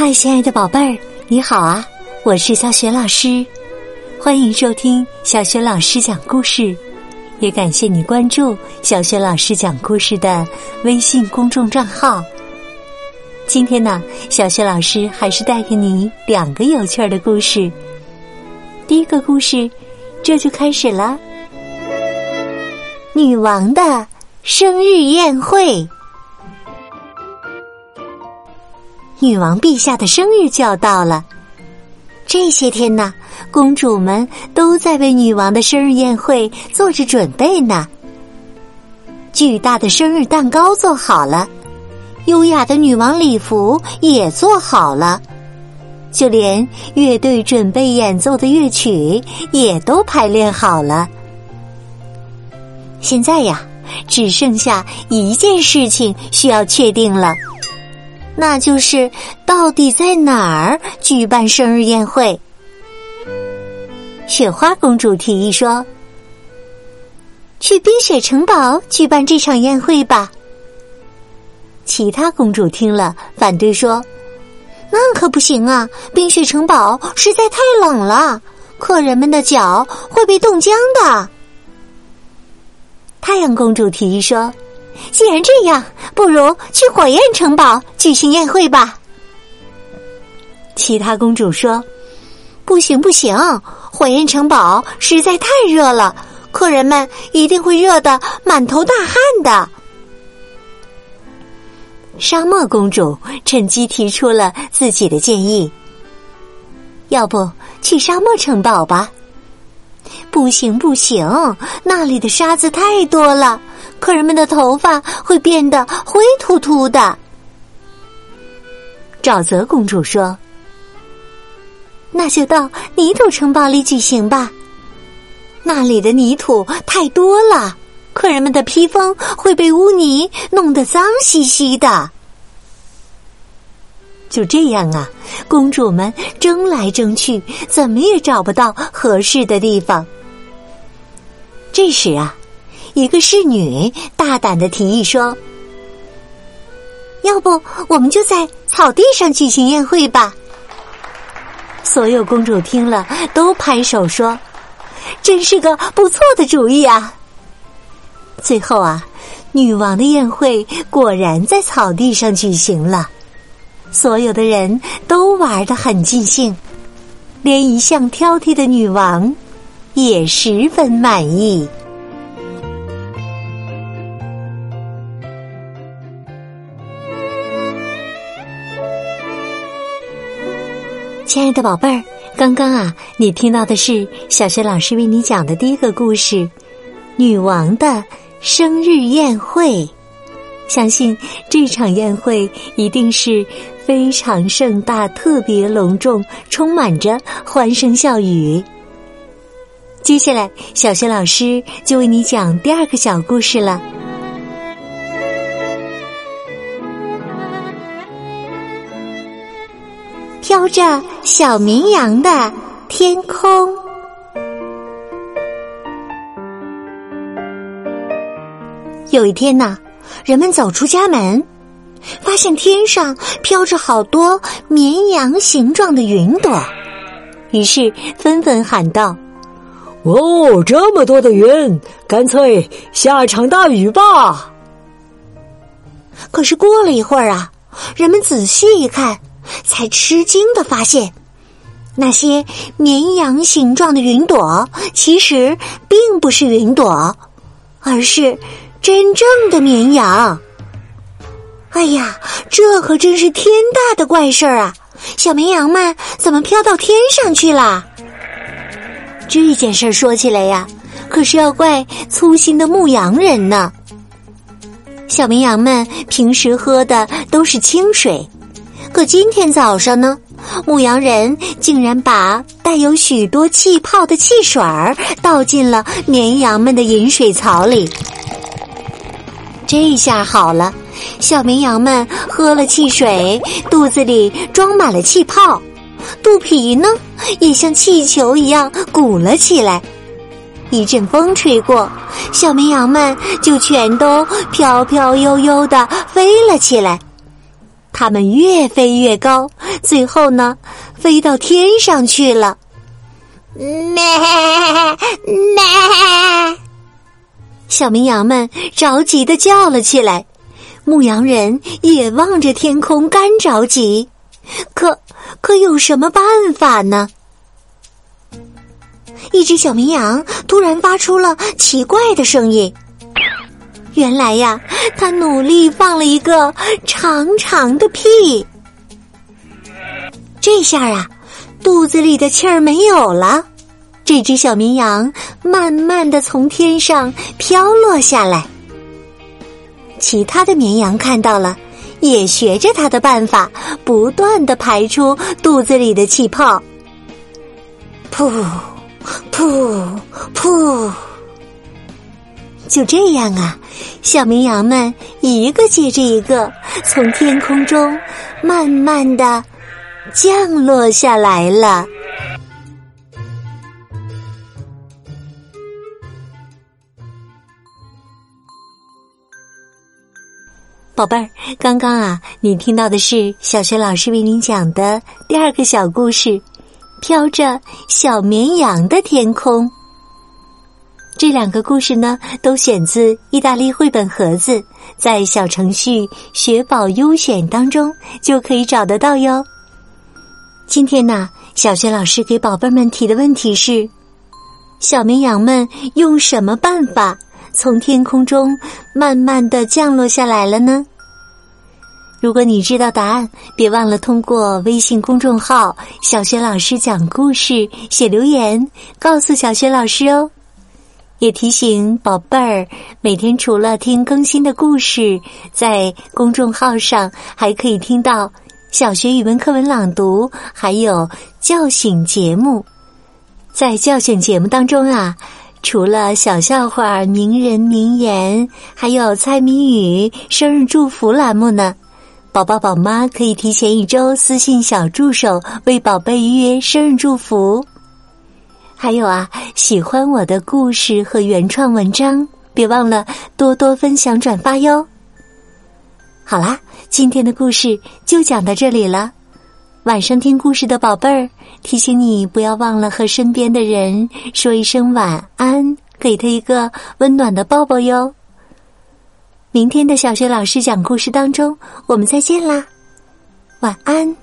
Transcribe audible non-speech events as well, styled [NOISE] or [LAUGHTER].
嗨，亲爱的宝贝儿，你好啊！我是小雪老师，欢迎收听小雪老师讲故事，也感谢你关注小雪老师讲故事的微信公众账号。今天呢，小雪老师还是带给你两个有趣的故事。第一个故事，这就开始了。女王的生日宴会。女王陛下的生日就要到了，这些天呢，公主们都在为女王的生日宴会做着准备呢。巨大的生日蛋糕做好了，优雅的女王礼服也做好了，就连乐队准备演奏的乐曲也都排练好了。现在呀，只剩下一件事情需要确定了。那就是到底在哪儿举办生日宴会？雪花公主提议说：“去冰雪城堡举办这场宴会吧。”其他公主听了反对说：“那可不行啊！冰雪城堡实在太冷了，客人们的脚会被冻僵的。”太阳公主提议说。既然这样，不如去火焰城堡举行宴会吧。其他公主说：“不行，不行，火焰城堡实在太热了，客人们一定会热得满头大汗的。”沙漠公主趁机提出了自己的建议：“要不去沙漠城堡吧？”不行，不行，那里的沙子太多了。客人们的头发会变得灰秃秃的。沼泽公主说：“那就到泥土城堡里举行吧，那里的泥土太多了，客人们的披风会被污泥弄得脏兮兮的。”就这样啊，公主们争来争去，怎么也找不到合适的地方。这时啊。一个侍女大胆的提议说：“要不我们就在草地上举行宴会吧？”所有公主听了都拍手说：“真是个不错的主意啊！”最后啊，女王的宴会果然在草地上举行了，所有的人都玩得很尽兴，连一向挑剔的女王也十分满意。亲爱的宝贝儿，刚刚啊，你听到的是小学老师为你讲的第一个故事《女王的生日宴会》。相信这场宴会一定是非常盛大、特别隆重，充满着欢声笑语。接下来，小学老师就为你讲第二个小故事了。飘着小绵羊的天空。有一天呢，人们走出家门，发现天上飘着好多绵羊形状的云朵，于是纷纷喊道：“哦，这么多的云，干脆下场大雨吧！”可是过了一会儿啊，人们仔细一看。才吃惊的发现，那些绵羊形状的云朵其实并不是云朵，而是真正的绵羊。哎呀，这可真是天大的怪事儿啊！小绵羊们怎么飘到天上去了？这件事说起来呀，可是要怪粗心的牧羊人呢。小绵羊们平时喝的都是清水。可今天早上呢，牧羊人竟然把带有许多气泡的汽水儿倒进了绵羊们的饮水槽里。这下好了，小绵羊们喝了汽水，肚子里装满了气泡，肚皮呢也像气球一样鼓了起来。一阵风吹过，小绵羊们就全都飘飘悠悠的飞了起来。它们越飞越高，最后呢，飞到天上去了。咩 [LAUGHS] 咩，小绵羊们着急的叫了起来。牧羊人也望着天空，干着急。可可有什么办法呢？一只小绵羊突然发出了奇怪的声音。原来呀，它努力放了一个长长的屁。这下啊，肚子里的气儿没有了。这只小绵羊慢慢的从天上飘落下来。其他的绵羊看到了，也学着它的办法，不断的排出肚子里的气泡。噗，噗，噗。就这样啊，小绵羊们一个接着一个从天空中慢慢的降落下来了。宝贝儿，刚刚啊，你听到的是小学老师为您讲的第二个小故事《飘着小绵羊的天空》。这两个故事呢，都选自意大利绘本盒子，在小程序“学宝优选”当中就可以找得到哟。今天呢，小学老师给宝贝们提的问题是：小绵羊们用什么办法从天空中慢慢的降落下来了呢？如果你知道答案，别忘了通过微信公众号“小学老师讲故事”写留言，告诉小学老师哦。也提醒宝贝儿，每天除了听更新的故事，在公众号上还可以听到小学语文课文朗读，还有叫醒节目。在叫醒节目当中啊，除了小笑话、名人名言，还有猜谜语、生日祝福栏目呢。宝宝宝妈可以提前一周私信小助手为宝贝预约生日祝福。还有啊，喜欢我的故事和原创文章，别忘了多多分享转发哟。好啦，今天的故事就讲到这里了。晚上听故事的宝贝儿，提醒你不要忘了和身边的人说一声晚安，给他一个温暖的抱抱哟。明天的小学老师讲故事当中，我们再见啦，晚安。